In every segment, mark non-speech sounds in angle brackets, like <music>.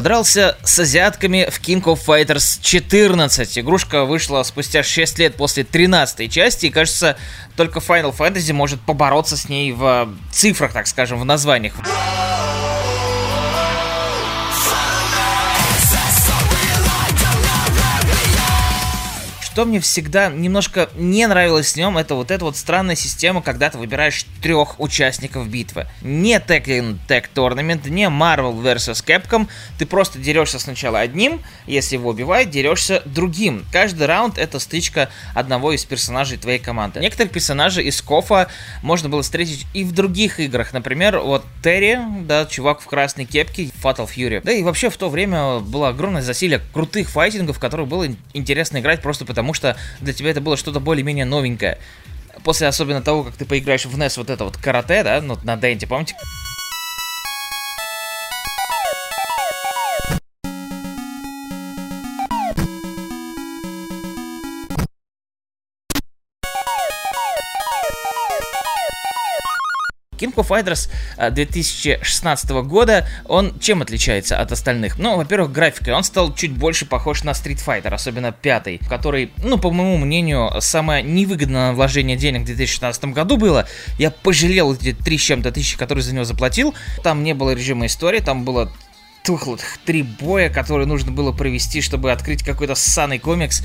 подрался с азиатками в King of Fighters 14. Игрушка вышла спустя 6 лет после 13 части, и кажется, только Final Fantasy может побороться с ней в цифрах, так скажем, в названиях. Что мне всегда немножко не нравилось в нем, это вот эта вот странная система, когда ты выбираешь трех участников битвы. Не Tekken Tag Tournament, не Marvel vs. Capcom, ты просто дерешься сначала одним, если его убивают, дерешься другим. Каждый раунд это стычка одного из персонажей твоей команды. Некоторых персонажей из Кофа можно было встретить и в других играх. Например, вот Терри, да, чувак в красной кепке, Fatal Fury. Да и вообще в то время было огромное засилие крутых файтингов, в которые было интересно играть просто потому, потому что для тебя это было что-то более-менее новенькое. После особенно того, как ты поиграешь в NES вот это вот карате, да, ну, на Денте, помните? Of Fighters 2016 э, года, он чем отличается от остальных? Ну, во-первых, графикой. Он стал чуть больше похож на Street Fighter, особенно пятый, который, ну, по моему мнению, самое невыгодное вложение денег в 2016 году было. Я пожалел эти три с чем-то тысячи, которые за него заплатил. Там не было режима истории, там было тухлых три боя, которые нужно было провести, чтобы открыть какой-то ссаный комикс.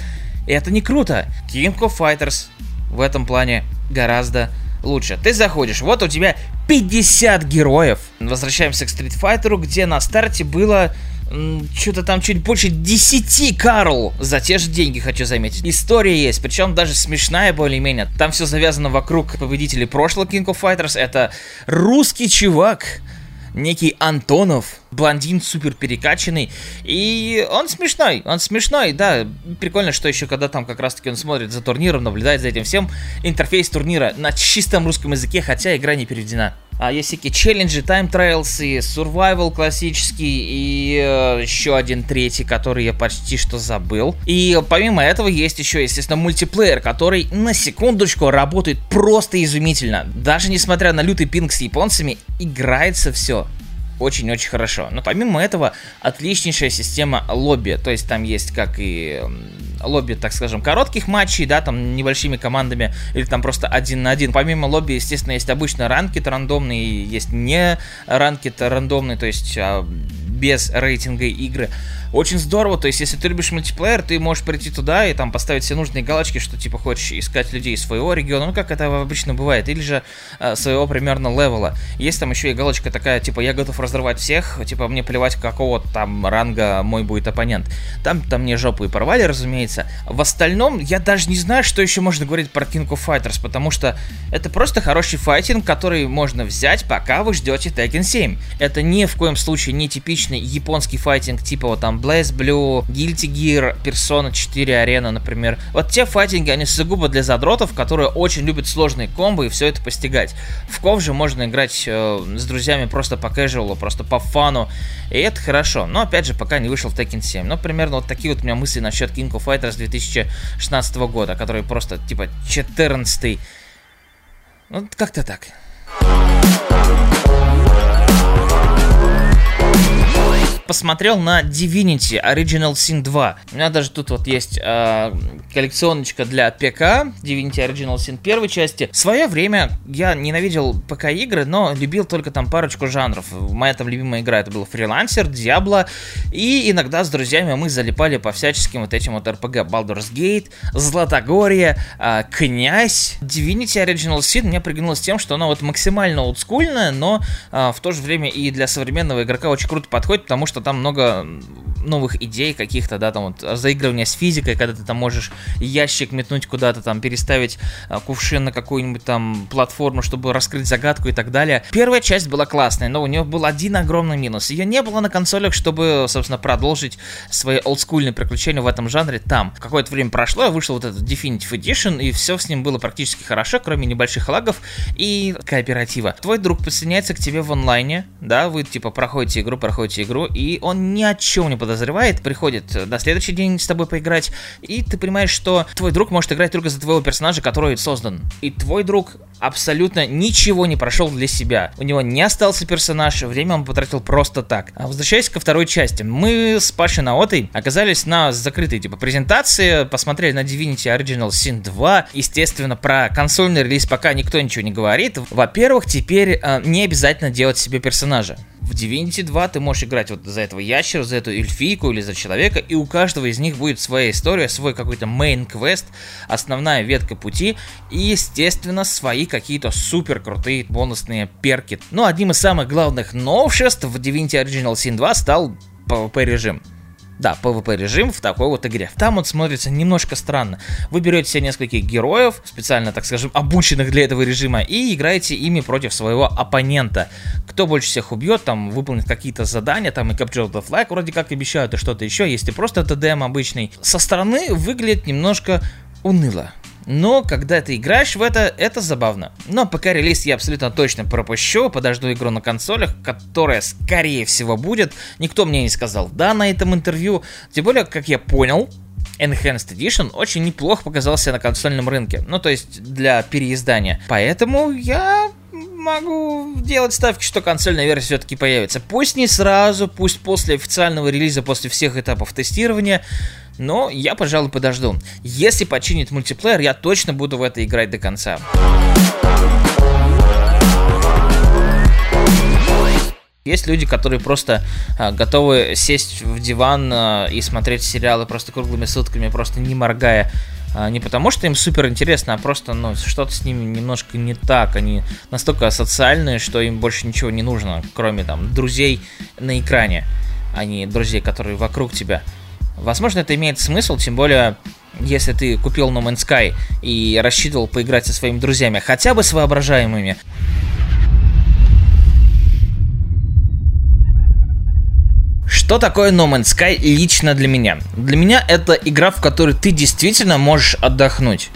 И это не круто. King of Fighters в этом плане гораздо лучше. Ты заходишь, вот у тебя 50 героев. Возвращаемся к Street Fighter, где на старте было что-то там чуть больше 10 Карл за те же деньги, хочу заметить. История есть, причем даже смешная более-менее. Там все завязано вокруг победителей прошлого King of Fighters. Это русский чувак, некий Антонов, блондин супер перекачанный, и он смешной, он смешной, да, прикольно, что еще когда там как раз таки он смотрит за турниром, наблюдает за этим всем, интерфейс турнира на чистом русском языке, хотя игра не переведена. А есть всякие челленджи, тайм трайлс и survival классический, и э, еще один третий, который я почти что забыл. И помимо этого есть еще, естественно, мультиплеер, который на секундочку работает просто изумительно. Даже несмотря на лютый пинг с японцами, играется все очень-очень хорошо. Но помимо этого, отличнейшая система лобби. То есть там есть как и лобби, так скажем, коротких матчей, да, там небольшими командами, или там просто один на один. Помимо лобби, естественно, есть обычно ранкет рандомный, есть не ранкет рандомный, то есть а, без рейтинга игры. Очень здорово, то есть если ты любишь мультиплеер, ты можешь прийти туда и там поставить все нужные галочки, что типа хочешь искать людей из своего региона, ну как это обычно бывает, или же э, своего примерно левела. Есть там еще и галочка такая, типа я готов разрывать всех, типа мне плевать какого там ранга мой будет оппонент. Там, там мне жопу и порвали, разумеется. В остальном я даже не знаю, что еще можно говорить про King of Fighters, потому что это просто хороший файтинг, который можно взять, пока вы ждете Tekken 7. Это ни в коем случае не типичный японский файтинг, типа вот там Blaze Blue, Guilty Gear, Persona 4 Arena, например. Вот те файтинги, они сугубо для задротов, которые очень любят сложные комбо и все это постигать. В Ков же можно играть э, с друзьями просто по casual, просто по фану, и это хорошо. Но опять же, пока не вышел Tekken 7. Но примерно вот такие вот у меня мысли насчет King of Fighters 2016 года, который просто типа 14 Ну, как-то так. Посмотрел на Divinity Original Sin 2. У меня даже тут вот есть э, коллекционочка для ПК, Divinity Original Sin первой части. В свое время я ненавидел ПК-игры, но любил только там парочку жанров. Моя там любимая игра это был Freelancer, Diablo, и иногда с друзьями мы залипали по всяческим вот этим вот RPG. Baldur's Gate, Златогорье, э, Князь. Divinity Original Sin мне приглянулось тем, что она вот максимально олдскульная, но э, в то же время и для современного игрока очень круто подходит, потому что что там много новых идей каких-то, да, там вот заигрывания с физикой, когда ты там можешь ящик метнуть куда-то, там переставить а, кувшин на какую-нибудь там платформу, чтобы раскрыть загадку и так далее. Первая часть была классная, но у нее был один огромный минус. Ее не было на консолях, чтобы, собственно, продолжить свои олдскульные приключения в этом жанре там. Какое-то время прошло, вышел вот этот Definitive Edition, и все с ним было практически хорошо, кроме небольших лагов и кооператива. Твой друг присоединяется к тебе в онлайне, да, вы типа проходите игру, проходите игру, и он ни о чем не подозревает приходит на следующий день с тобой поиграть, и ты понимаешь, что твой друг может играть только за твоего персонажа, который создан. И твой друг абсолютно ничего не прошел для себя. У него не остался персонаж, время он потратил просто так. А возвращаясь ко второй части, мы с Пашей Наотой оказались на закрытой типа презентации, посмотрели на Divinity Original Sin 2. Естественно, про консольный релиз пока никто ничего не говорит. Во-первых, теперь э, не обязательно делать себе персонажа. В Divinity 2 ты можешь играть вот за этого ящера, за эту эльфийку или за человека, и у каждого из них будет своя история, свой какой-то main квест, основная ветка пути, и, естественно, свои какие-то супер крутые бонусные перки. Но одним из самых главных новшеств в Divinity Original Sin 2 стал PvP режим. Да, PvP режим в такой вот игре. Там он смотрится немножко странно. Вы берете себе нескольких героев, специально, так скажем, обученных для этого режима, и играете ими против своего оппонента. Кто больше всех убьет, там, выполнит какие-то задания, там и Capture the Flag вроде как обещают, и что-то еще, есть и просто ТДМ обычный. Со стороны выглядит немножко уныло. Но когда ты играешь в это, это забавно. Но пока релиз я абсолютно точно пропущу, подожду игру на консолях, которая скорее всего будет. Никто мне не сказал да на этом интервью. Тем более, как я понял, Enhanced Edition очень неплохо показался на консольном рынке. Ну, то есть для переиздания. Поэтому я могу делать ставки, что консольная версия все-таки появится. Пусть не сразу, пусть после официального релиза, после всех этапов тестирования, но я, пожалуй, подожду. Если починит мультиплеер, я точно буду в это играть до конца. Есть люди, которые просто а, готовы сесть в диван а, и смотреть сериалы просто круглыми сутками, просто не моргая. А, не потому, что им супер интересно, а просто ну, что-то с ними немножко не так. Они настолько социальные, что им больше ничего не нужно, кроме там друзей на экране, а не друзей, которые вокруг тебя. Возможно, это имеет смысл, тем более, если ты купил No Man's Sky и рассчитывал поиграть со своими друзьями, хотя бы с воображаемыми. Что такое No Man's Sky лично для меня? Для меня это игра, в которой ты действительно можешь отдохнуть.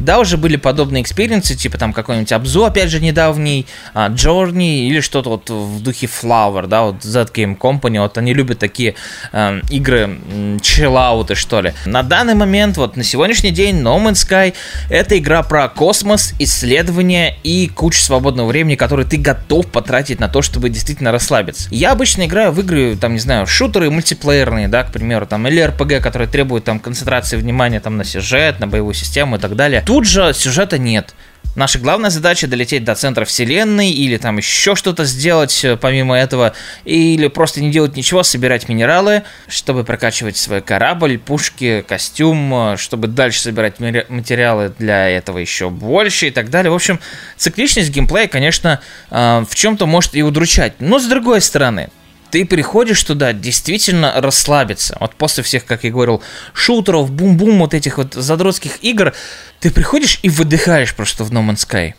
Да, уже были подобные experience ы, типа там какой-нибудь обзор, опять же, недавний, а, Journey или что-то вот в духе Flower, да, вот Z Game Company, вот они любят такие э, игры чиллауты, что ли. На данный момент, вот на сегодняшний день, No Man's Sky это игра про космос, исследования и кучу свободного времени, который ты готов потратить на то, чтобы действительно расслабиться. Я обычно играю в игры, там, не знаю, шутеры мультиплеерные, да, к примеру, там, или RPG, которые требуют там концентрации внимания там на сюжет, на боевую систему и так далее. Тут же сюжета нет. Наша главная задача долететь до центра вселенной или там еще что-то сделать э, помимо этого, или просто не делать ничего, собирать минералы, чтобы прокачивать свой корабль, пушки, костюм, э, чтобы дальше собирать материалы для этого еще больше и так далее. В общем, цикличность геймплея, конечно, э, в чем-то может и удручать. Но с другой стороны, ты приходишь туда действительно расслабиться. Вот после всех, как я говорил, шутеров, бум-бум, вот этих вот задротских игр, ты приходишь и выдыхаешь просто в No Man's Sky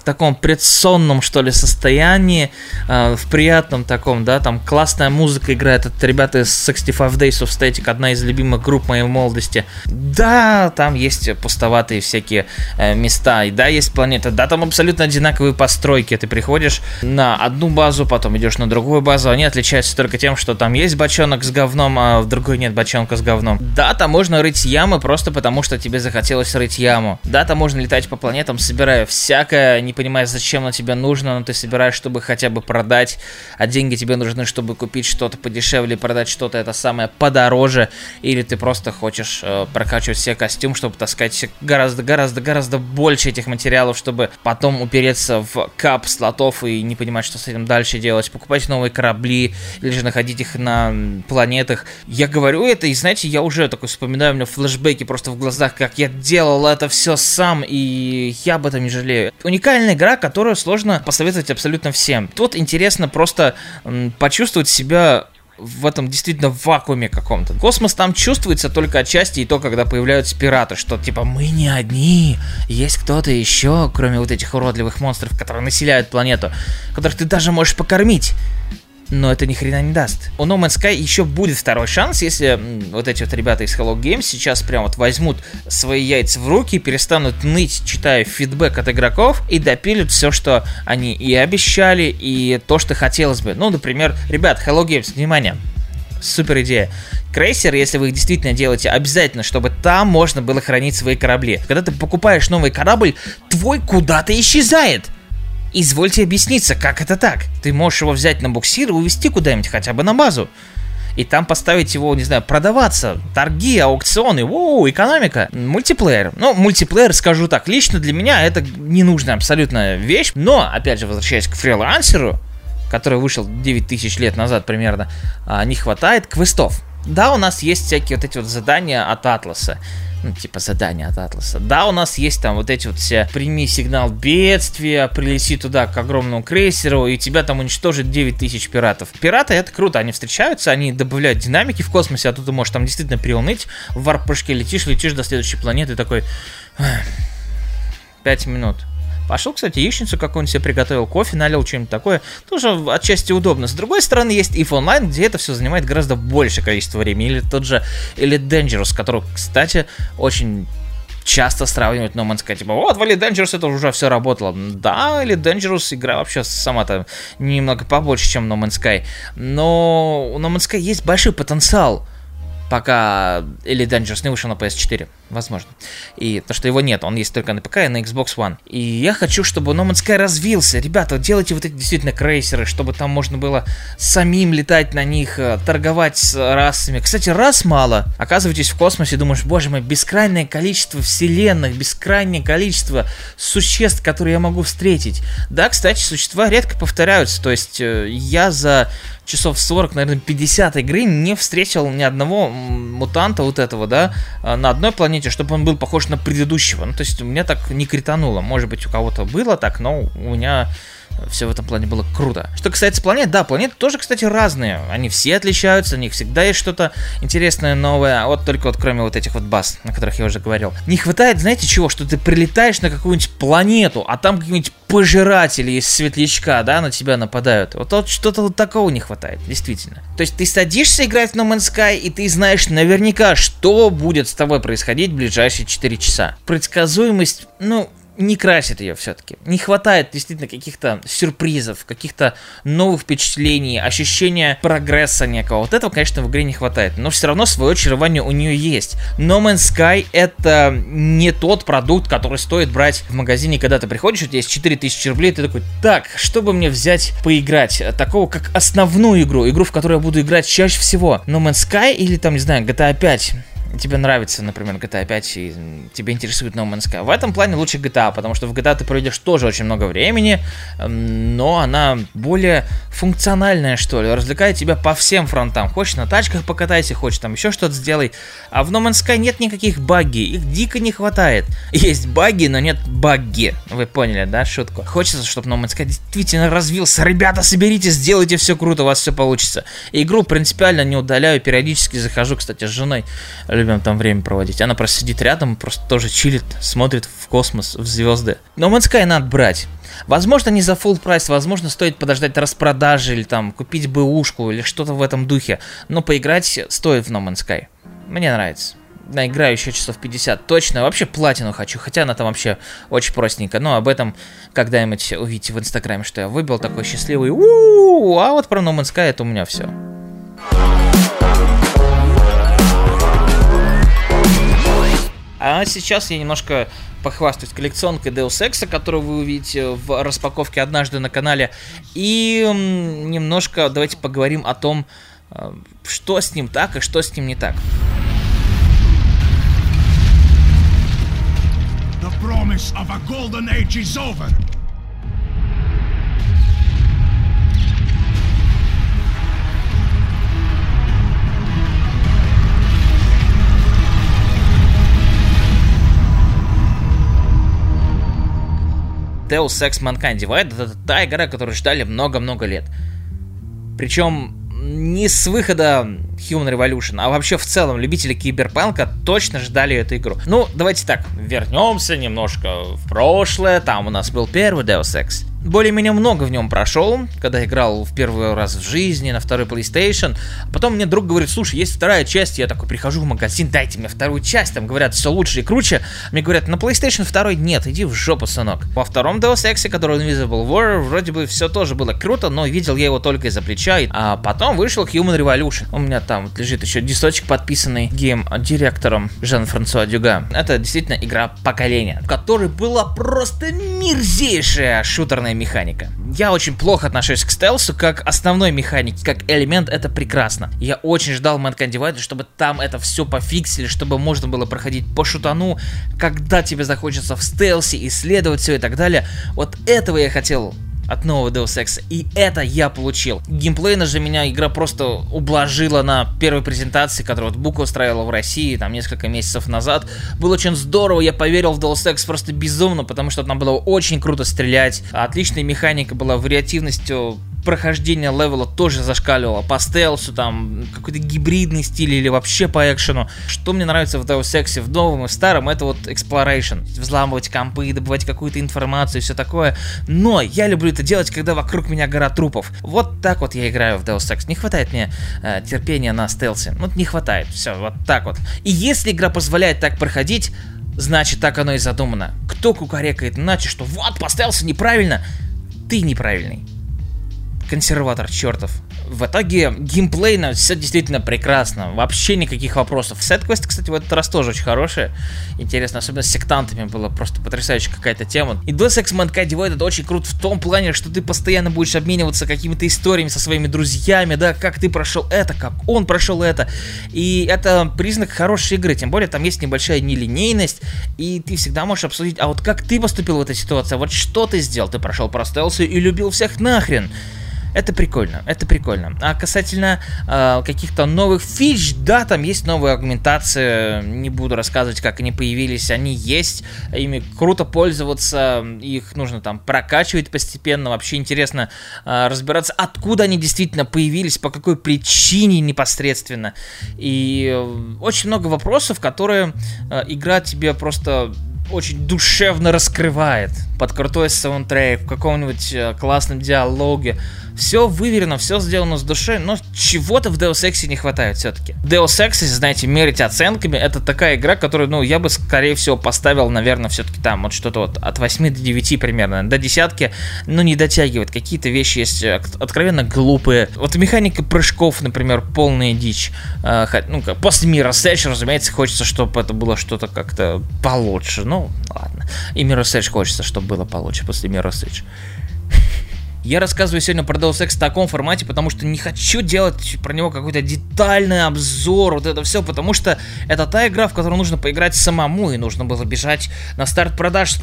в таком предсонном, что ли, состоянии, э, в приятном таком, да, там классная музыка играет от ребята из 65 Days of Static, одна из любимых групп моей молодости. Да, там есть пустоватые всякие э, места, и да, есть планета, да, там абсолютно одинаковые постройки, ты приходишь на одну базу, потом идешь на другую базу, они отличаются только тем, что там есть бочонок с говном, а в другой нет бочонка с говном. Да, там можно рыть ямы просто потому, что тебе захотелось рыть яму. Да, там можно летать по планетам, собирая всякое не понимаешь, зачем оно тебе нужно, но ты собираешь, чтобы хотя бы продать, а деньги тебе нужны, чтобы купить что-то подешевле, продать что-то это самое подороже, или ты просто хочешь э, прокачивать все костюм, чтобы таскать гораздо-гораздо-гораздо больше этих материалов, чтобы потом упереться в кап слотов и не понимать, что с этим дальше делать, покупать новые корабли, или же находить их на планетах. Я говорю это, и знаете, я уже такой вспоминаю, у меня флешбеки просто в глазах, как я делал это все сам, и я об этом не жалею. Уникально уникальная игра, которую сложно посоветовать абсолютно всем. Тут интересно просто почувствовать себя в этом действительно вакууме каком-то. Космос там чувствуется только отчасти и то, когда появляются пираты, что типа мы не одни, есть кто-то еще, кроме вот этих уродливых монстров, которые населяют планету, которых ты даже можешь покормить но это ни хрена не даст. У No Man's Sky еще будет второй шанс, если вот эти вот ребята из Hello Games сейчас прям вот возьмут свои яйца в руки, перестанут ныть, читая фидбэк от игроков, и допилят все, что они и обещали, и то, что хотелось бы. Ну, например, ребят, Hello Games, внимание, Супер идея. Крейсер, если вы их действительно делаете, обязательно, чтобы там можно было хранить свои корабли. Когда ты покупаешь новый корабль, твой куда-то исчезает. Извольте объясниться, как это так? Ты можешь его взять на буксир и увезти куда-нибудь, хотя бы на базу. И там поставить его, не знаю, продаваться. Торги, аукционы, воу, экономика. Мультиплеер. Ну, мультиплеер, скажу так, лично для меня это ненужная абсолютно вещь. Но, опять же, возвращаясь к фрилансеру, который вышел 9000 лет назад примерно, а, не хватает квестов. Да, у нас есть всякие вот эти вот задания от Атласа ну, типа задания от Атласа. Да, у нас есть там вот эти вот все прими сигнал бедствия, прилети туда к огромному крейсеру, и тебя там уничтожит 9000 пиратов. Пираты это круто, они встречаются, они добавляют динамики в космосе, а тут ты можешь там действительно приуныть, в варп-прыжке летишь, летишь до следующей планеты, такой... 5 минут. Пошел, кстати, яичницу какую-нибудь себе приготовил, кофе налил, что-нибудь такое. Тоже отчасти удобно. С другой стороны, есть If Online, где это все занимает гораздо большее количество времени. Или тот же Elite Dangerous, который, кстати, очень часто сравнивают No Man's Sky. Типа, вот, в Elite Dangerous это уже все работало. Да, Elite Dangerous игра вообще сама-то немного побольше, чем No Man's Sky. Но у No Man's Sky есть большой потенциал пока или Dangerous не вышел на PS4, возможно. И то, что его нет, он есть только на ПК и на Xbox One. И я хочу, чтобы No Man's Sky развился. Ребята, делайте вот эти действительно крейсеры, чтобы там можно было самим летать на них, э, торговать с расами. Кстати, раз мало. Оказываетесь в космосе, думаешь, боже мой, бескрайнее количество вселенных, бескрайнее количество существ, которые я могу встретить. Да, кстати, существа редко повторяются. То есть э, я за часов 40, наверное, 50 игры не встретил ни одного мутанта вот этого, да, а, на одной планете, чтобы он был похож на предыдущего. Ну, то есть у меня так не критануло. Может быть, у кого-то было так, но у меня все в этом плане было круто. Что касается планет, да, планеты тоже, кстати, разные. Они все отличаются, у них всегда есть что-то интересное, новое. А вот только вот кроме вот этих вот баз, на которых я уже говорил. Не хватает, знаете чего, что ты прилетаешь на какую-нибудь планету, а там какие-нибудь пожиратели из светлячка, да, на тебя нападают. Вот, вот что-то вот такого не хватает, действительно. То есть ты садишься играть в No Man's Sky, и ты знаешь наверняка, что будет с тобой происходить в ближайшие 4 часа. Предсказуемость, ну, не красит ее все-таки. Не хватает действительно каких-то сюрпризов, каких-то новых впечатлений, ощущения прогресса некого. Вот этого, конечно, в игре не хватает. Но все равно свое очарование у нее есть. No Man's Sky это не тот продукт, который стоит брать в магазине, когда ты приходишь, у тебя есть 4000 рублей, ты такой, так, что бы мне взять поиграть? Такого, как основную игру, игру, в которую я буду играть чаще всего. No Man's Sky или там, не знаю, GTA 5 тебе нравится, например, GTA 5 и тебе интересует No Man's Sky. В этом плане лучше GTA, потому что в GTA ты проведешь тоже очень много времени, но она более функциональная, что ли, развлекает тебя по всем фронтам. Хочешь на тачках покатайся, хочешь там еще что-то сделай. А в No Man's Sky нет никаких баги, их дико не хватает. <laughs> Есть баги, но нет баги. Вы поняли, да, шутку? Хочется, чтобы No Man's Sky действительно развился. Ребята, соберитесь, сделайте все круто, у вас все получится. Игру принципиально не удаляю, периодически захожу, кстати, с женой любим там время проводить. Она просто сидит рядом, просто тоже чилит, смотрит в космос, в звезды. Но Man's Sky надо брать. Возможно, не за full прайс, возможно, стоит подождать распродажи или там купить бэушку или что-то в этом духе. Но поиграть стоит в No Man's Sky. Мне нравится. На играю еще часов 50 точно. Вообще платину хочу, хотя она там вообще очень простенькая. Но об этом когда-нибудь увидите в инстаграме, что я выбил такой счастливый. У-у-у, а вот про No Man's Sky это у меня все. А сейчас я немножко похвастаюсь коллекционкой Deus Ex, которую вы увидите в распаковке однажды на канале. И немножко давайте поговорим о том, э, что с ним так и что с ним не так. The promise of a golden age is over. Deus Ex Mankind Divide это та игра, которую ждали много-много лет. Причем не с выхода Human Revolution, а вообще в целом любители киберпанка точно ждали эту игру. Ну, давайте так, вернемся немножко в прошлое. Там у нас был первый Deus Ex. Более-менее много в нем прошел, когда играл в первый раз в жизни, на второй PlayStation. Потом мне друг говорит, слушай, есть вторая часть, я такой прихожу в магазин, дайте мне вторую часть, там говорят, все лучше и круче. Мне говорят, на PlayStation 2 нет, иди в жопу, сынок. Во втором Deus Ex, который Invisible War, вроде бы все тоже было круто, но видел я его только из-за плеча. А потом вышел Human Revolution. У меня там лежит еще дисочек подписанный гейм-директором Жан-Франсуа Дюга. Это действительно игра поколения, в которой была просто мерзейшая шутерная механика. Я очень плохо отношусь к стелсу как основной механике, как элемент, это прекрасно. Я очень ждал Mankind Divided, чтобы там это все пофиксили, чтобы можно было проходить по шутану, когда тебе захочется в стелсе, исследовать все и так далее. Вот этого я хотел от нового Deus Ex, и это я получил. Геймплейно же меня игра просто ублажила на первой презентации, которую вот Бука устраивала в России там несколько месяцев назад. Было очень здорово, я поверил в Deus Ex просто безумно, потому что там было очень круто стрелять, отличная механика была, вариативностью прохождение левела тоже зашкаливало. По стелсу, там, какой-то гибридный стиль или вообще по экшену. Что мне нравится в Deus Ex, в новом и в старом, это вот exploration. Взламывать компы, добывать какую-то информацию и все такое. Но я люблю это делать, когда вокруг меня гора трупов. Вот так вот я играю в Deus Ex. Не хватает мне э, терпения на стелсе. Вот не хватает. Все, вот так вот. И если игра позволяет так проходить, значит так оно и задумано. Кто кукарекает иначе, что вот, по неправильно, ты неправильный консерватор чертов. В итоге геймплейно все действительно прекрасно, вообще никаких вопросов. Сет-квест, кстати, в этот раз тоже очень хороший. Интересно, особенно с сектантами было просто потрясающая какая-то тема. И Deus Ex Mankind Divided очень крут в том плане, что ты постоянно будешь обмениваться какими-то историями со своими друзьями, да, как ты прошел это, как он прошел это. И это признак хорошей игры, тем более там есть небольшая нелинейность, и ты всегда можешь обсудить, а вот как ты поступил в этой ситуации, вот что ты сделал, ты прошел про стелсы и любил всех нахрен. Это прикольно, это прикольно. А касательно э, каких-то новых фич, да, там есть новые агментации, не буду рассказывать, как они появились, они есть, ими круто пользоваться, их нужно там прокачивать постепенно, вообще интересно э, разбираться, откуда они действительно появились, по какой причине непосредственно. И э, очень много вопросов, которые э, игра тебе просто очень душевно раскрывает под крутой саундтрек, в каком-нибудь э, классном диалоге. Все выверено, все сделано с душой, но чего-то в Deus Ex не хватает все-таки. Deus Ex, если, знаете, мерить оценками, это такая игра, которую, ну, я бы, скорее всего, поставил, наверное, все-таки там вот что-то вот от 8 до 9 примерно. До десятки, ну, не дотягивает. Какие-то вещи есть э, откровенно глупые. Вот механика прыжков, например, полная дичь. Э, ну, после мира Сэдж, разумеется, хочется, чтобы это было что-то как-то получше. Ну, ладно. И Mirror Edge хочется, чтобы было получше после Mirror Edge. Я рассказываю сегодня про Deus Ex в таком формате, потому что не хочу делать про него какой-то детальный обзор, вот это все, потому что это та игра, в которую нужно поиграть самому, и нужно было бежать на старт продаж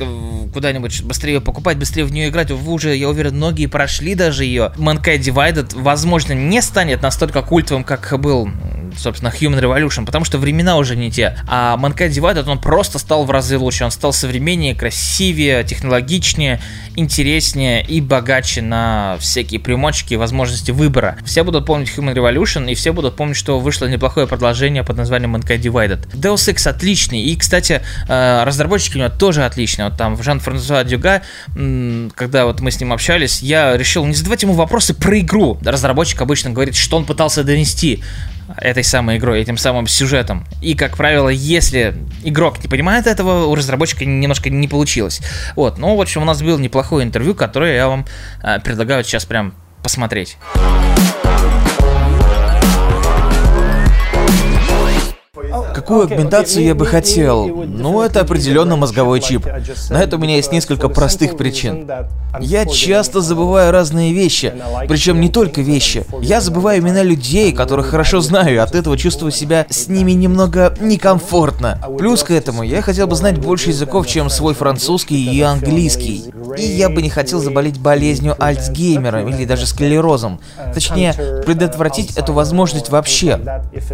куда-нибудь быстрее покупать, быстрее в нее играть. Вы уже, я уверен, многие прошли даже ее. Mankind Divided, возможно, не станет настолько культовым, как был собственно, Human Revolution, потому что времена уже не те. А Mankind Divided, он просто стал в разы лучше, он стал современнее, красивее, технологичнее, интереснее и богаче на всякие примочки и возможности выбора. Все будут помнить Human Revolution, и все будут помнить, что вышло неплохое продолжение под названием Mankind Divided. Deus Ex отличный, и, кстати, э, разработчики у него тоже отличные. Вот там Жан-Франсуа Дюга, когда вот мы с ним общались, я решил не задавать ему вопросы про игру. Разработчик обычно говорит, что он пытался донести этой самой игрой, этим самым сюжетом. И, как правило, если игрок не понимает этого, у разработчика немножко не получилось. Вот, ну, в общем, у нас было неплохое интервью, которое я вам э, предлагаю сейчас прям посмотреть. Какую агментацию я бы хотел? Ну, это определенно мозговой чип. На это у меня есть несколько простых причин. Я часто забываю разные вещи, причем не только вещи. Я забываю имена людей, которых хорошо знаю, и от этого чувствую себя с ними немного некомфортно. Плюс к этому, я хотел бы знать больше языков, чем свой французский и английский. И я бы не хотел заболеть болезнью Альцгеймера или даже склерозом. Точнее, предотвратить эту возможность вообще.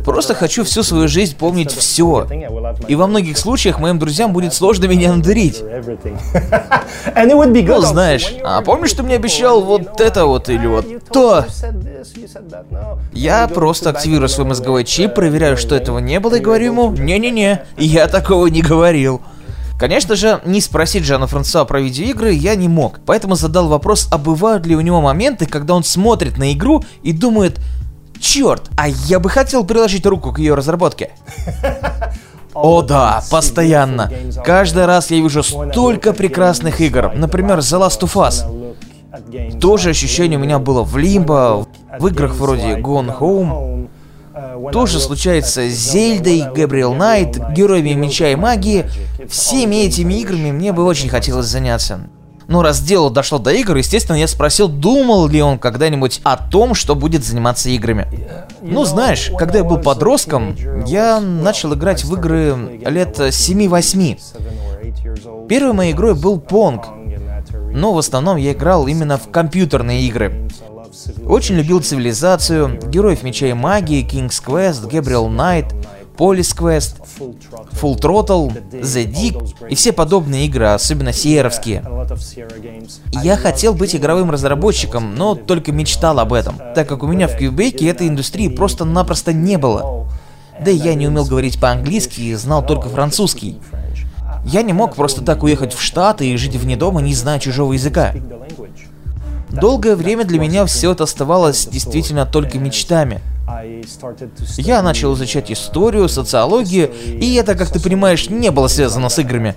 Просто хочу всю свою жизнь помнить все. И во многих случаях моим друзьям будет сложно меня надурить. <laughs> Ну, знаешь, а помнишь, ты мне обещал вот это вот или вот то? Я просто активирую свой мозговой чип, проверяю, что этого не было, и говорю ему, не-не-не, я такого не говорил. Конечно же, не спросить Жана Франсуа про видеоигры я не мог, поэтому задал вопрос, а бывают ли у него моменты, когда он смотрит на игру и думает, черт, а я бы хотел приложить руку к ее разработке. О да, постоянно. Каждый раз я вижу столько прекрасных игр. Например, The Last of Us. Тоже ощущение у меня было в Limbo, в играх вроде Gone Home. Тоже случается с Зельдой, Габриэл Найт, Героями Меча и Магии. Всеми этими играми мне бы очень хотелось заняться. Но раз дело дошло до игр, естественно, я спросил, думал ли он когда-нибудь о том, что будет заниматься играми. Ну, знаешь, когда я был подростком, я начал играть в игры лет 7-8. Первой моей игрой был Понг, но в основном я играл именно в компьютерные игры. Очень любил цивилизацию, героев меча и магии, King's Quest, Gabriel Knight, Police Quest, Full Throttle, The Dig и все подобные игры, особенно сиеровские. Я хотел быть игровым разработчиком, но только мечтал об этом, так как у меня в Кьюбейке этой индустрии просто-напросто не было. Да и я не умел говорить по-английски и знал только французский. Я не мог просто так уехать в Штаты и жить вне дома, не зная чужого языка. Долгое время для меня все это оставалось действительно только мечтами. Я начал изучать историю, социологию, и это, как ты понимаешь, не было связано с играми.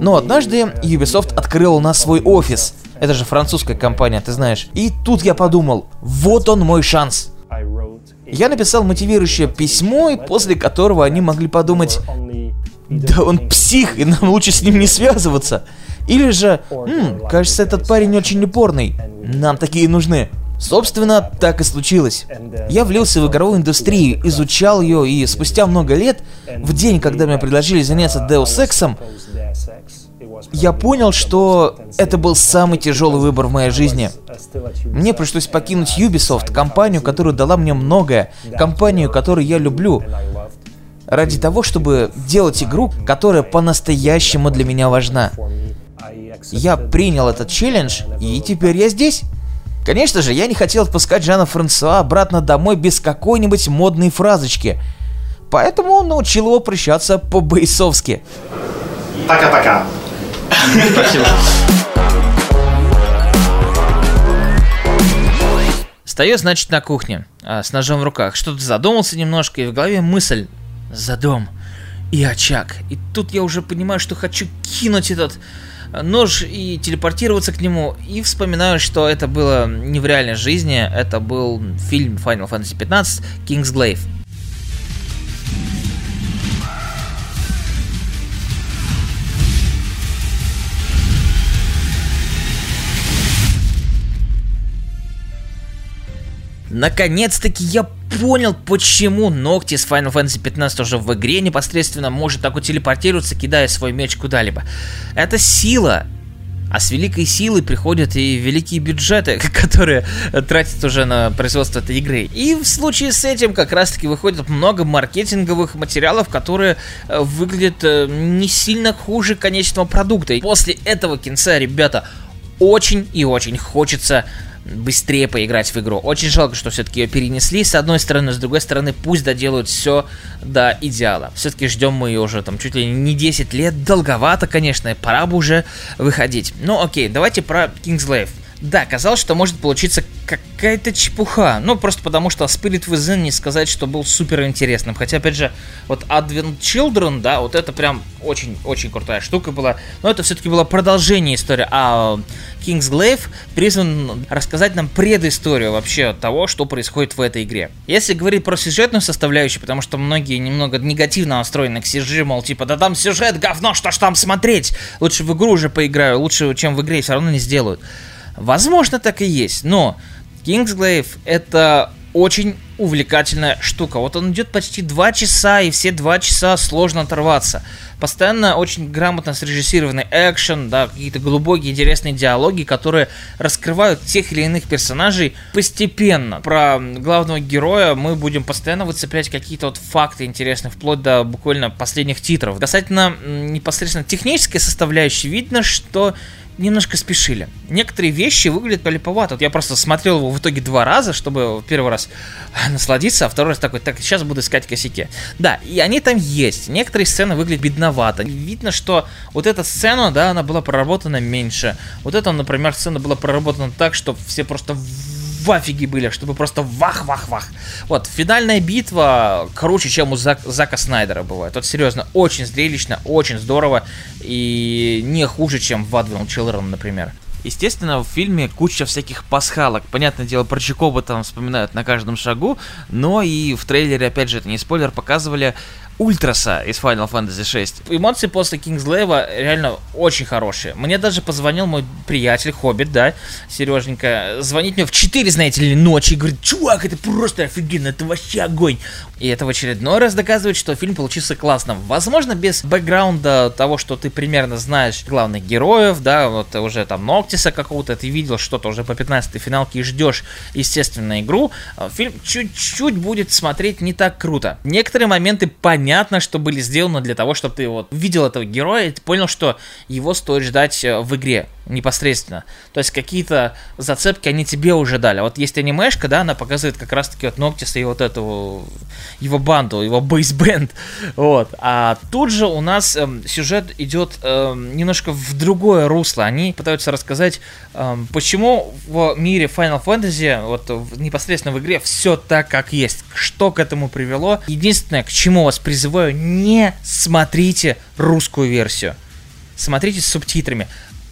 Но однажды Ubisoft открыл у нас свой офис. Это же французская компания, ты знаешь. И тут я подумал, вот он мой шанс. Я написал мотивирующее письмо, и после которого они могли подумать, да он псих, и нам лучше с ним не связываться. Или же, «М, кажется, этот парень очень упорный. Нам такие нужны. Собственно, так и случилось. Я влился в игровую индустрию, изучал ее, и спустя много лет, в день, когда мне предложили заняться Deus Ex'ом, я понял, что это был самый тяжелый выбор в моей жизни. Мне пришлось покинуть Ubisoft, компанию, которая дала мне многое, компанию, которую я люблю, ради того, чтобы делать игру, которая по-настоящему для меня важна. Я принял этот челлендж, и теперь я здесь. Конечно же, я не хотел отпускать Жана Франсуа обратно домой без какой-нибудь модной фразочки. Поэтому он научил его прощаться по-бойсовски. Пока-пока. Спасибо. Стою, значит, на кухне, а, с ножом в руках. Что-то задумался немножко, и в голове мысль за дом и очаг. И тут я уже понимаю, что хочу кинуть этот нож и телепортироваться к нему. И вспоминаю, что это было не в реальной жизни, это был фильм Final Fantasy 15 King's Glaive. Наконец-таки я понял, почему Ногти с Final Fantasy 15 уже в игре непосредственно может так вот телепортироваться, кидая свой меч куда-либо. Это сила, а с великой силой приходят и великие бюджеты, <laughs> которые тратят уже на производство этой игры. И в случае с этим как раз-таки выходит много маркетинговых материалов, которые э, выглядят э, не сильно хуже конечного продукта. И после этого кинца, ребята, очень и очень хочется быстрее поиграть в игру. Очень жалко, что все-таки ее перенесли, с одной стороны, с другой стороны, пусть доделают все до идеала. Все-таки ждем мы ее уже там чуть ли не 10 лет, долговато, конечно, пора бы уже выходить. Ну окей, давайте про Kingsglaive. Да, казалось, что может получиться какая-то чепуха. Ну, просто потому что Spirit Within не сказать, что был супер интересным. Хотя, опять же, вот Advent Children, да, вот это прям очень-очень крутая штука была. Но это все-таки было продолжение истории. А King's Glaive призван рассказать нам предысторию вообще того, что происходит в этой игре. Если говорить про сюжетную составляющую, потому что многие немного негативно настроены к CG, мол, типа, да там сюжет говно, что ж там смотреть? Лучше в игру уже поиграю, лучше, чем в игре, все равно не сделают. Возможно, так и есть, но Kingsglaive это очень увлекательная штука. Вот он идет почти два часа, и все два часа сложно оторваться. Постоянно очень грамотно срежиссированный экшен, да, какие-то глубокие интересные диалоги, которые раскрывают тех или иных персонажей постепенно. Про главного героя мы будем постоянно выцеплять какие-то вот факты интересные, вплоть до буквально последних титров. Касательно непосредственно технической составляющей, видно, что немножко спешили. Некоторые вещи выглядят полиповато. Вот я просто смотрел его в итоге два раза, чтобы первый раз <laughs> насладиться, а второй раз такой, так, сейчас буду искать косяки. Да, и они там есть. Некоторые сцены выглядят бедновато. Видно, что вот эта сцена, да, она была проработана меньше. Вот эта, например, сцена была проработана так, что все просто в офиге были, чтобы просто вах-вах-вах. Вот, финальная битва круче, чем у Зак, Зака Снайдера бывает. Вот, серьезно, очень зрелищно, очень здорово и не хуже, чем в Advil Children, например. Естественно, в фильме куча всяких пасхалок. Понятное дело, про Чикоба там вспоминают на каждом шагу, но и в трейлере, опять же, это не спойлер, показывали Ультраса из Final Fantasy 6. Эмоции после Кингсглейва реально очень хорошие. Мне даже позвонил мой приятель, Хоббит, да, Сереженька. Звонит мне в 4, знаете ли, ночи и говорит, чувак, это просто офигенно, это вообще огонь. И это в очередной раз доказывает, что фильм получился классным. Возможно, без бэкграунда того, что ты примерно знаешь главных героев, да, вот уже там Ноктиса какого-то, ты видел что-то уже по 15 финалке и ждешь, естественно, игру, а фильм чуть-чуть будет смотреть не так круто. Некоторые моменты понятны понятно, что были сделаны для того, чтобы ты вот видел этого героя и ты понял, что его стоит ждать э, в игре непосредственно. То есть какие-то зацепки они тебе уже дали. Вот есть анимешка, да, она показывает как раз-таки вот Ноктиса и вот эту его банду, его бейсбенд. Вот. А тут же у нас эм, сюжет идет эм, немножко в другое русло. Они пытаются рассказать, эм, почему в мире Final Fantasy, вот в, непосредственно в игре, все так, как есть. Что к этому привело. Единственное, к чему вас призываю, не смотрите русскую версию. Смотрите с субтитрами.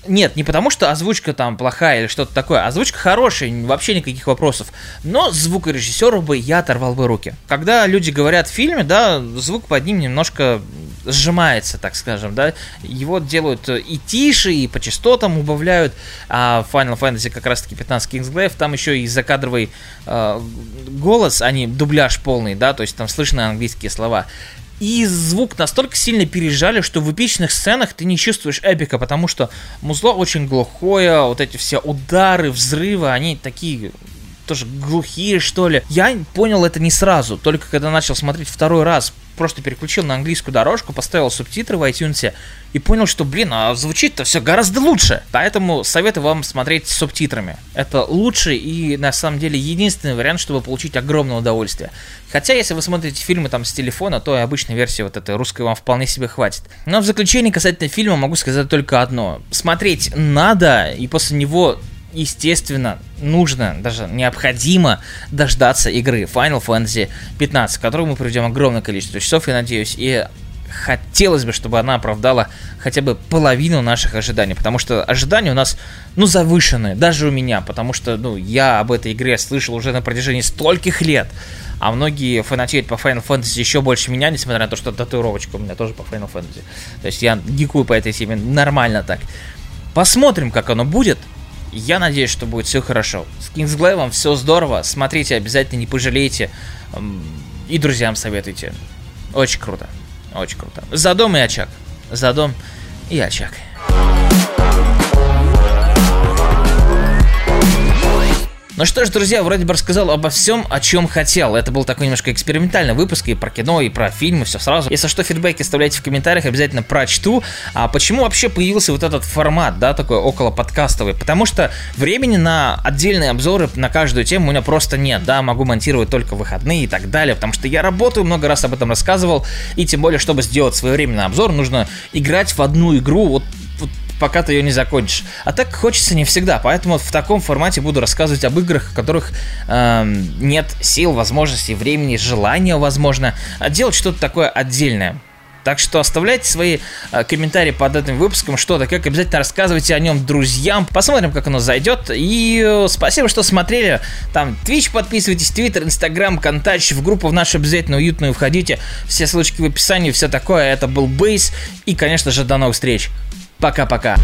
Нет, не потому что озвучка там плохая или что-то такое. Озвучка хорошая, вообще никаких вопросов. Но звукорежиссеру бы я оторвал бы руки. Когда люди говорят в фильме, да, звук под ним немножко сжимается, так скажем, да. Его делают и тише, и по частотам убавляют. А Final Fantasy как раз-таки 15 Kingsglaive, там еще и закадровый э, голос, а не дубляж полный, да, то есть там слышны английские слова. И звук настолько сильно пережали, что в эпичных сценах ты не чувствуешь эпика, потому что музло очень глухое, вот эти все удары, взрывы, они такие тоже глухие, что ли. Я понял это не сразу, только когда начал смотреть второй раз. Просто переключил на английскую дорожку, поставил субтитры в iTunes и понял, что, блин, а звучит-то все гораздо лучше. Поэтому советую вам смотреть с субтитрами. Это лучший и, на самом деле, единственный вариант, чтобы получить огромное удовольствие. Хотя, если вы смотрите фильмы там с телефона, то и обычной версии вот этой русской вам вполне себе хватит. Но в заключение касательно фильма могу сказать только одно. Смотреть надо, и после него естественно, нужно, даже необходимо дождаться игры Final Fantasy 15, в которую мы проведем огромное количество часов, я надеюсь, и хотелось бы, чтобы она оправдала хотя бы половину наших ожиданий, потому что ожидания у нас, ну, завышенные, даже у меня, потому что, ну, я об этой игре слышал уже на протяжении стольких лет, а многие фанатеют по Final Fantasy еще больше меня, несмотря на то, что татуировочка у меня тоже по Final Fantasy. То есть я гикую по этой теме нормально так. Посмотрим, как оно будет. Я надеюсь, что будет все хорошо. С Kingsglaive все здорово. Смотрите, обязательно не пожалеете. И друзьям советуйте. Очень круто. Очень круто. За дом и очаг. За дом и очаг. Ну что ж, друзья, вроде бы рассказал обо всем, о чем хотел. Это был такой немножко экспериментальный выпуск и про кино, и про фильмы, все сразу. Если что, фидбэки оставляйте в комментариях, обязательно прочту. А почему вообще появился вот этот формат, да, такой около подкастовый? Потому что времени на отдельные обзоры на каждую тему у меня просто нет, да, могу монтировать только выходные и так далее, потому что я работаю, много раз об этом рассказывал, и тем более, чтобы сделать своевременный обзор, нужно играть в одну игру вот пока ты ее не закончишь. А так хочется не всегда, поэтому в таком формате буду рассказывать об играх, в которых э, нет сил, возможностей, времени, желания, возможно, делать что-то такое отдельное. Так что оставляйте свои э, комментарии под этим выпуском, что-то, как обязательно рассказывайте о нем друзьям. Посмотрим, как оно зайдет. И э, спасибо, что смотрели. Там Twitch подписывайтесь, Twitter, Instagram, контакт, в группу в нашу обязательно уютную входите. Все ссылочки в описании, все такое. Это был Бейс. И, конечно же, до новых встреч. Пока-пока.